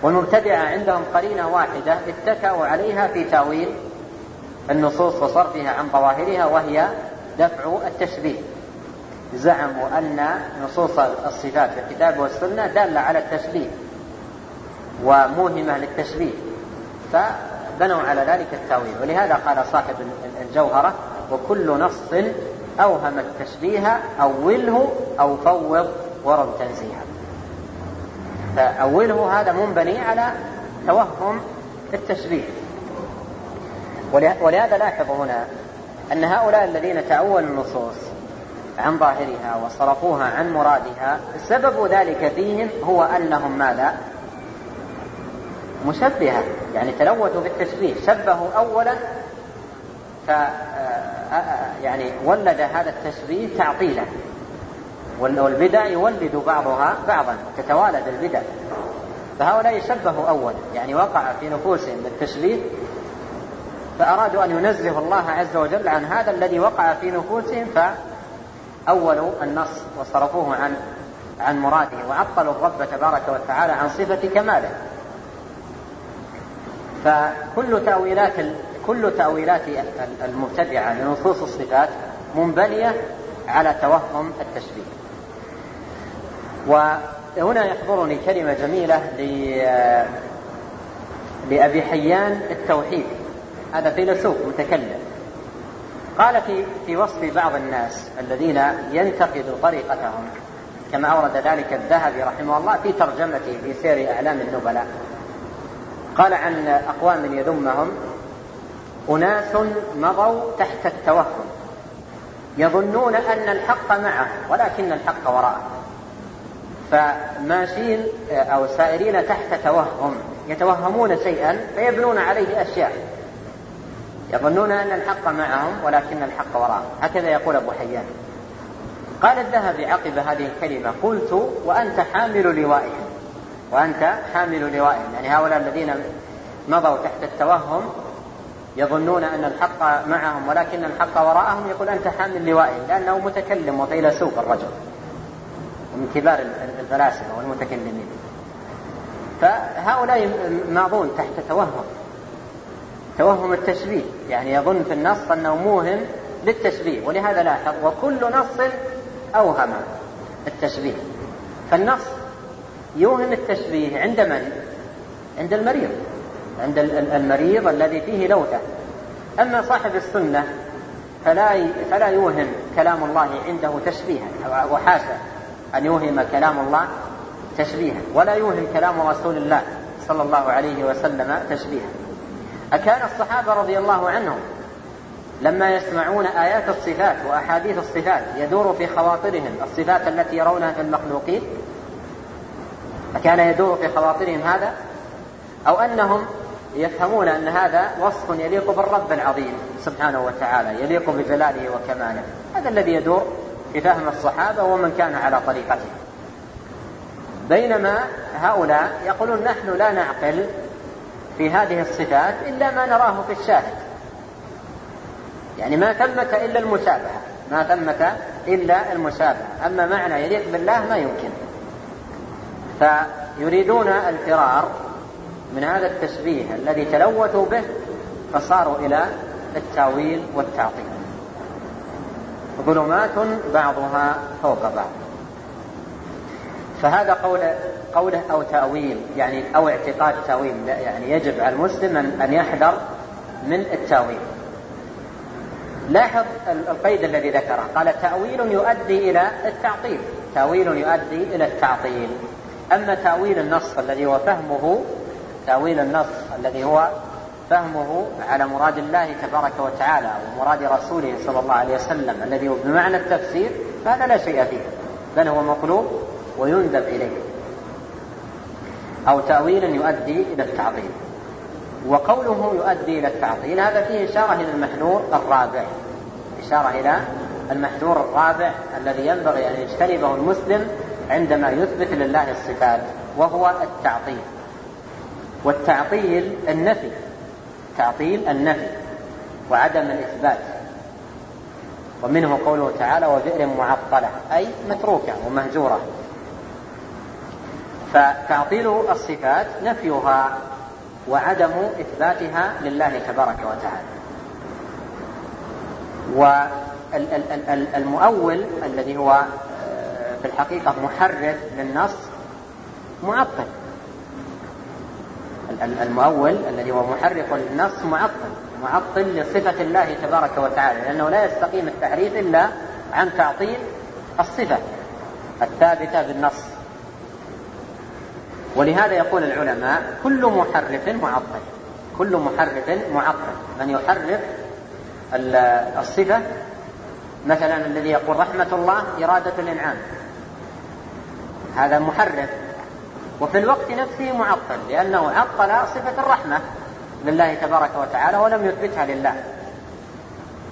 والمبتدعة عندهم قرينة واحدة اتكأوا عليها في تأويل النصوص وصرفها عن ظواهرها وهي دفع التشبيه. زعموا أن نصوص الصفات في الكتاب والسنة دالة على التشبيه وموهمة للتشبيه فبنوا على ذلك التأويل. ولهذا قال صاحب الجوهرة وكل نص أوهم التشبيه أوله أو فوض ورد تنزيها. فأوله هذا منبني على توهم التشبيه. ولهذا لاحظ هنا أن هؤلاء الذين تأولوا النصوص عن ظاهرها وصرفوها عن مرادها. سبب ذلك فيهم هو أنهم ماذا؟ مشبهة يعني تلوثوا بالتشبيه. شبهوا أولا ف يعني ولد هذا التشبيه تعطيلا. والبدع يولد بعضها بعضا تتوالد البدع. فهؤلاء شبهوا أولا. يعني وقع في نفوسهم التشبيه فأرادوا أن ينزهوا الله عز وجل عن هذا الذي وقع في نفوسهم فأولوا النص وصرفوه عن عن مراده وعطلوا الرب تبارك وتعالى عن صفة كماله. فكل تأويلات كل تأويلات المبتدعة لنصوص الصفات منبنية على توهم التشبيه وهنا يحضرني كلمة جميلة لأبي حيان التوحيد. هذا فيلسوف متكلم. قال في في وصف بعض الناس الذين ينتقدوا طريقتهم كما أورد ذلك الذهبي رحمه الله في ترجمته في سير أعلام النبلاء. قال عن أقوام يذمهم أناس مضوا تحت التوهم يظنون أن الحق معه ولكن الحق وراءه. فماشين أو سائرين تحت توهم يتوهمون شيئا فيبنون عليه أشياء. يظنون أن الحق معهم ولكن الحق وراءهم هكذا يقول أبو حيان. قال الذهبي عقب هذه الكلمة قلت وأنت حامل لوائهم وأنت حامل لوائهم يعني هؤلاء الذين مضوا تحت التوهم يظنون أن الحق معهم ولكن الحق وراءهم يقول أنت حامل لوائهم لأنه متكلم وفيلسوف الرجل. ومن كبار الفلاسفة والمتكلمين. فهؤلاء ماضون تحت توهم. توهم التشبيه يعني يظن في النص أنه موهم للتشبيه ولهذا لاحظ وكل نص أوهم التشبيه. فالنص يوهم التشبيه عند من؟ عند المريض. عند المريض الذي فيه لوثة أما صاحب السنة فلا فلا يوهم كلام الله عنده تشبيها وحاشا أن يوهم كلام الله تشبيها ولا يوهم كلام رسول الله صلى الله عليه وسلم تشبيها. أكان الصحابة رضي الله عنهم لما يسمعون آيات الصفات وأحاديث الصفات يدور في خواطرهم الصفات التي يرونها في المخلوقين؟ أكان يدور في خواطرهم هذا؟ أو أنهم يفهمون أن هذا وصف يليق بالرب العظيم سبحانه وتعالى يليق بجلاله وكماله. هذا الذي يدور في فهم الصحابة ومن كان على طريقته. بينما هؤلاء يقولون نحن لا نعقل في هذه الصفات إلا ما نراه في الشاهد. يعني ما ثمة إلا المشابهة. ما ثمة إلا المشابهة. أما معنى يليق بالله ما يمكن. فيريدون الفرار من هذا التشبيه الذي تلوثوا به فصاروا إلى التاويل والتعطيل. ظلمات بعضها فوق بعض. فهذا قول قوله أو تأويل يعني أو اعتقاد تأويل يعني يجب على المسلم ان يحذر من التأويل. لاحظ القيد الذي ذكره قال تأويل يؤدي إلى التعطيل. تأويل يؤدي إلى التعطيل. أما تأويل النص الذي هو فهمه تأويل النص الذي هو فهمه على مراد الله تبارك وتعالى ومراد رسوله صلى الله عليه وسلم الذي هو بمعنى التفسير فهذا لا شيء فيه بل هو مقلوب ويندب إليه. أو تأويل يؤدي إلى التعظيم. وقوله يؤدي إلى التعطيل هذا فيه إشارة إلى المحذور الرابع. إشارة إلى المحذور الرابع الذي ينبغي أن يجتنبه المسلم عندما يثبت لله الصفات وهو التعطيل. والتعطيل النفي تعطيل النفي وعدم الإثبات. ومنه قوله تعالى وبئر معطلة أي متروكة ومهجورة. فتعطيل الصفات نفيها وعدم إثباتها لله تبارك وتعالى. والمؤول الذي هو آه، في الحقيقة محرر للنص معطل. المؤول الذي هو محرف للنص معطل معطل لصفة الله تبارك وتعالى لأنه لا يستقيم التحريف إلا عن تعطيل الصفة الثابتة بالنص. ولهذا يقول العلماء كل محرف معطل. كل محرف معطل. من يحرف الصفة؟ مثلا الذي يقول رحمة الله إرادة الإنعام هذا محرف. وفي الوقت نفسه معطل لأنه عطل صفة الرحمة لله تبارك وتعالى ولم يثبتها لله.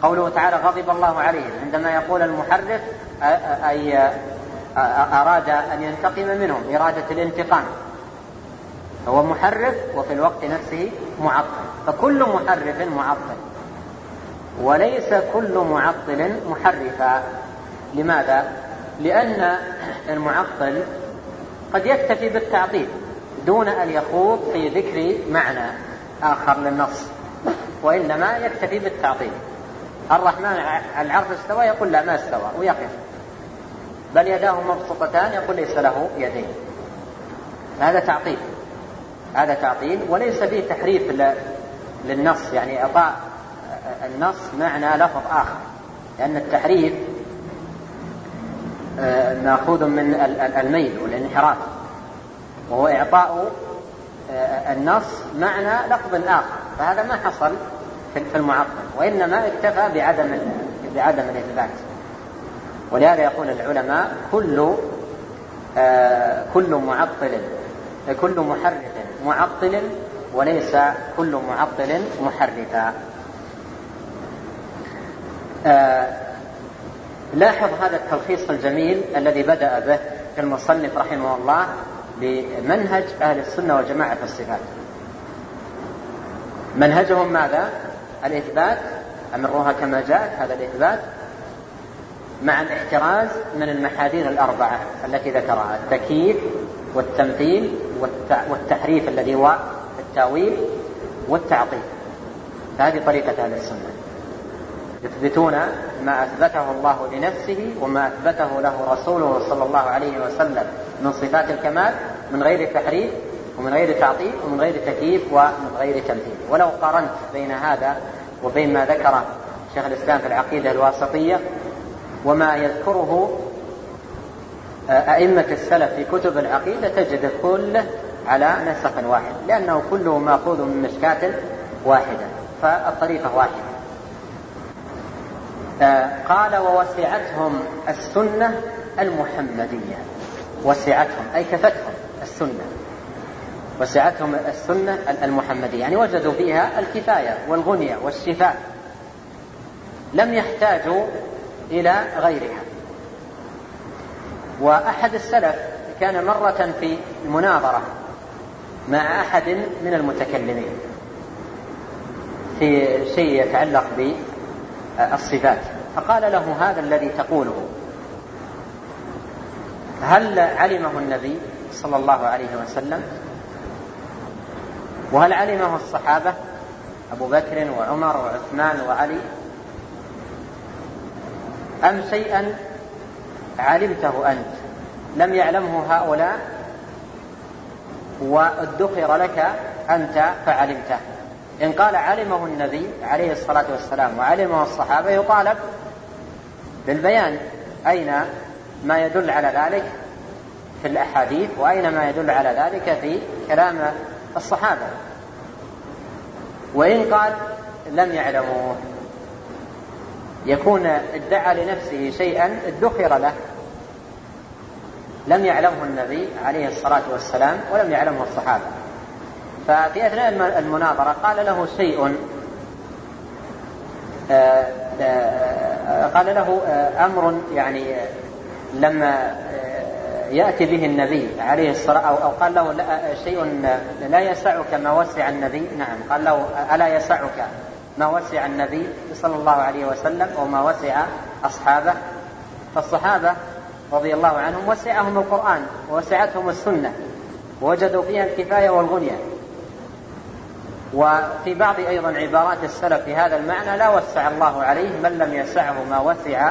قوله تعالى غضب الله عليهم. عندما يقول المحرف أي أراد أن ينتقم منهم إرادة الانتقام. هو محرف وفي الوقت نفسه معطل. فكل محرف معطل. وليس كل معطل محرفا. لماذا؟ لأن المعطل قد يكتفي بالتعطيل دون أن يخوض في ذكر معنى آخر للنص وإنما يكتفي بالتعطيل. الرحمن على العرش استوى يقول لا ما استوى ويقف. بل يداه مبسوطتان يقول ليس له يدين. هذا تعطيل. هذا تعطيل وليس فيه تحريف للنص يعني إعطاء النص معنى لفظ آخر لأن التحريف آه، مأخوذ من الميل والانحراف وهو إعطاء آه، النص معنى لفظ آخر فهذا ما حصل في المعطل وإنما اكتفى بعدم بعدم الإثبات. ولهذا يقول العلماء كل آه، كل معطل كل محرف معطل وليس كل معطل محرفا آه، لاحظ هذا التلخيص الجميل الذي بدأ به المصنف رحمه الله بمنهج أهل السنة والجماعة في الصفات منهجهم ماذا؟ الإثبات أمروها كما جاءت هذا الإثبات مع الاحتراز من المحاذير الأربعة التي ذكرها التكييف والتمثيل والتحريف الذي هو التأويل والتعطيل. هذه طريقة أهل السنة. يثبتون ما أثبته الله لنفسه وما أثبته له رسوله صلى الله عليه وسلم من صفات الكمال من غير تحريف ومن غير تعطيل ومن غير تكييف ومن غير تمثيل. ولو قارنت بين هذا وبين ما ذكر شيخ الإسلام في العقيدة الواسطية وما يذكره أئمة السلف في كتب العقيدة تجد كله على نسق واحد لأنه كله مأخوذ من مشكاة واحدة فالطريقة واحدة. آه، قال ووسعتهم السنة المحمدية. وسعتهم أي كفتهم السنة. وسعتهم السنة المحمدية يعني وجدوا فيها الكفاية والغنية والشفاء. لم يحتاجوا إلى غيرها. وأحد السلف كان مرة في مناظرة مع أحد من المتكلمين في شيء يتعلق بالصفات. فقال له هذا الذي تقوله هل علمه النبي صلى الله عليه وسلم؟ وهل علمه الصحابة أبو بكر وعمر وعثمان وعلي؟ أم شيئا علمته أنت. لم يعلمه هؤلاء وادخر لك أنت فعلمته. إن قال علمه النبي عليه الصلاة والسلام وعلمه الصحابة يطالب بالبيان أين ما يدل على ذلك في الأحاديث وأين ما يدل على ذلك في كلام الصحابة. وإن قال لم يعلموه يكون ادعى لنفسه شيئا ادخر له. لم يعلمه النبي عليه الصلاة والسلام ولم يعلمه الصحابة. ففي أثناء المناظرة قال له شيء آه، آه، قال له آه، أمر يعني لما يأتي به النبي عليه الصلاة أو, أو قال له شيء لا يسعك ما وسع النبي. نعم قال له ألا يسعك ما وسع النبي صلى الله عليه وسلم وما وسع أصحابه؟ فالصحابة رضي الله عنهم وسعهم القرآن ووسعتهم السنة ووجدوا فيها الكفاية والغنية. وفي بعض أيضا عبارات السلف في هذا المعنى لا وسع الله عليه من لم يسعه ما وسع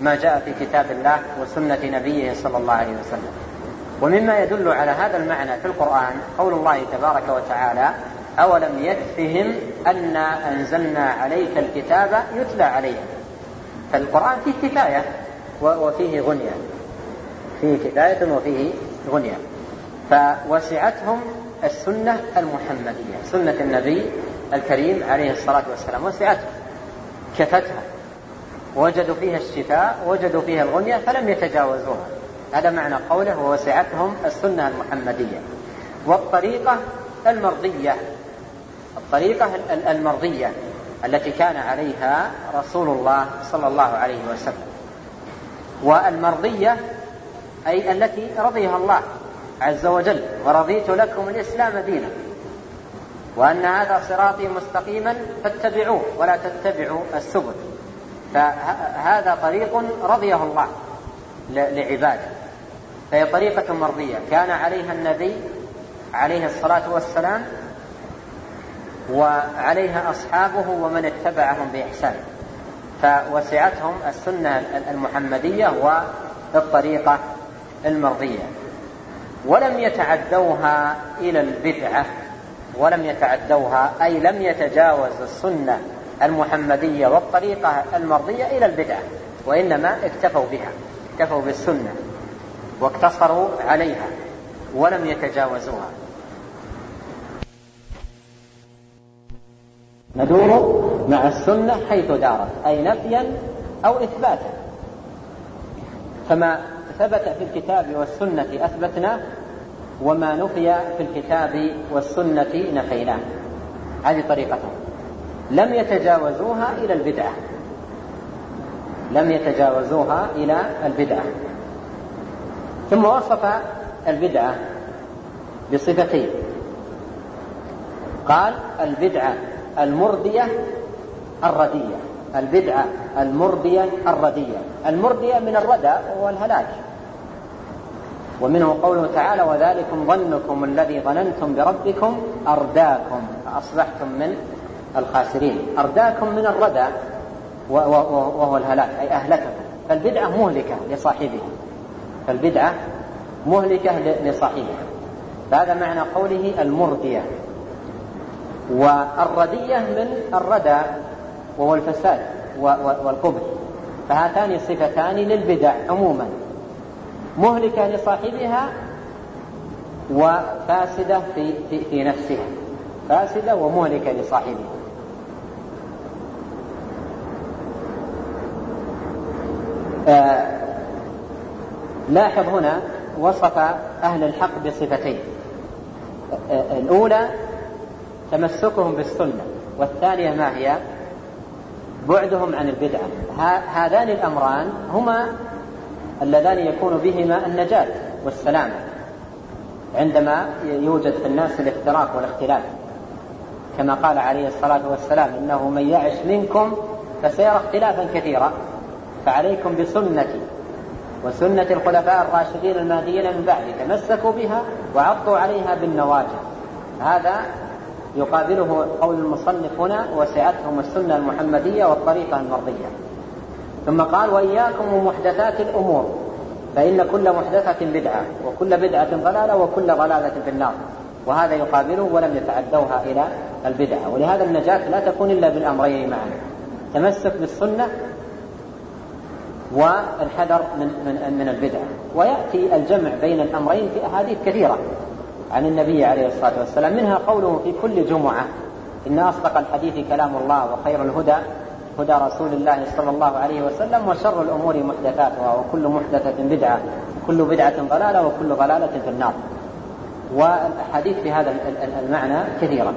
ما جاء في كتاب الله وسنة نبيه صلى الله عليه وسلم. ومما يدل على هذا المعنى في القرآن قول الله تبارك وتعالى أولم يكفهم أنا أنزلنا عليك الكتاب يتلى عليهم؟ فالقرآن فيه كفاية. وفيه غنية. فيه كفاية وفيه غنية. فوسعتهم السنة المحمدية. سنة النبي الكريم عليه الصلاة والسلام. وسعتهم كفتهم وجدوا فيها الشفاء وجدوا فيها الغنية فلم يتجاوزوها. هذا معنى قوله ووسعتهم السنة المحمدية. والطريقة المرضية. الطريقة المرضية التي كان عليها رسول الله صلى الله عليه وسلم. والمرضية أي التي رضيها الله عز وجل ورضيت لكم الإسلام دينا. وأن هذا صراطي مستقيما فاتبعوه ولا تتبعوا السبل. فهذا طريق رضيه الله لعباده. فهي طريقة مرضية. كان عليها النبي عليه الصلاة والسلام وعليها أصحابه ومن اتبعهم بإحسان. فوسعتهم السنة المحمدية والطريقة المرضية. ولم يتعدوها إلى البدعة ولم يتعدوها أي لم يتجاوز السنة المحمدية والطريقة المرضية إلى البدعة وإنما اكتفوا بها اكتفوا بالسنة واقتصروا عليها ولم يتجاوزوها. ندور مع السنة حيث دارت أي نفيا أو إثباتا. فما ثبت في الكتاب والسنة أثبتناه وما نفي في الكتاب والسنة نفيناه هذه طريقتهم لم يتجاوزوها إلى البدعة. لم يتجاوزوها إلى البدعة. ثم وصف البدعة بصفتين. قال البدعة المردية الردية البدعة المردية الردية. المردية من الردى والهلاك ومنه قوله تعالى وذلكم ظنكم الذي ظننتم بربكم أرداكم. فأصبحتم من الخاسرين. أرداكم من الردى وهو الهلاك أي أهلككم. فالبدعة مهلكة لصاحبها. فالبدعة مهلكة لصاحبها. فهذا معنى قوله المردية والردية من الردى وهو الفساد والقبح. فهاتان صفتان للبدع عموما. مهلكة لصاحبها وفاسدة في, في, في نفسها. فاسدة ومهلكة لصاحبها. آه لاحظ هنا وصف أهل الحق بصفتين. آه الأولى تمسكهم بالسنة. والثانية ما هي؟ بعدهم عن البدعة. هذان الأمران هما اللذان يكون بهما النجاة والسلامة عندما يوجد في الناس الافتراق والاختلاف. كما قال عليه الصلاة والسلام إنه من يعش منكم فسيرى اختلافا كثيرا. فعليكم بسنتي وسنة الخلفاء الراشدين المهديين من بعد تمسكوا بها وعضوا عليها بالنواجذ. هذا يقابله قول المصنف هنا وسعتهم السنة المحمدية والطريقة المرضية. ثم قال وإياكم ومحدثات الأمور فإن كل محدثة بدعة وكل بدعة ضلالة وكل ضلالة في النار. وهذا يقابله ولم يتعدوها إلى البدعة. ولهذا النجاة لا تكون إلا بالأمرين معا تمسك بالسنة والحذر من من من البدعة. ويأتي الجمع بين الأمرين في أحاديث كثيرة. عن النبي عليه الصلاة والسلام منها قوله في كل جمعة إن أصدق الحديث كلام الله وخير الهدى هدى رسول الله صلى الله عليه وسلم وشر الأمور محدثاتها وكل محدثة بدعة كل بدعة ضلالة وكل ضلالة في النار. والأحاديث في هذا المعنى كثيرة.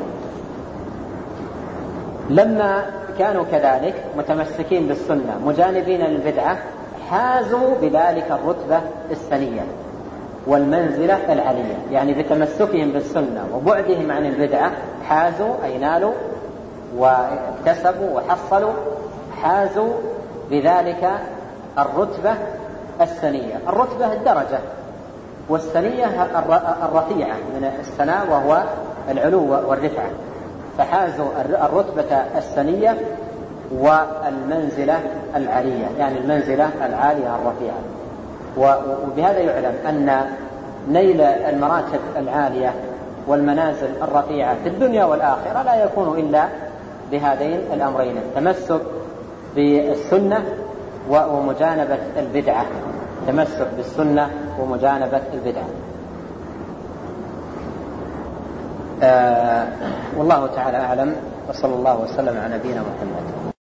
لما كانوا كذلك متمسكين بالسنة مجانبين للبدعة حازوا بذلك الرتبة السنية. والمنزلة العلية يعني بتمسكهم بالسنة وبعدهم عن البدعة حازوا أي نالوا واكتسبوا وحصلوا حازوا بذلك الرتبة السنية. الرتبة الدرجة والسنية الرفيعة من السناء وهو العلو والرفعة. فحازوا الرتبة السنية والمنزلة العالية يعني المنزلة العالية الرفيعة. وبهذا يعلم أن نيل المراتب العالية والمنازل الرفيعة في الدنيا والآخرة لا يكون إلا بهذين الأمرين التمسك بالسنة ومجانبة البدعة. التمسك بالسنة ومجانبة البدعة. آه والله تعالى أعلم وصلى الله وسلم على نبينا محمد.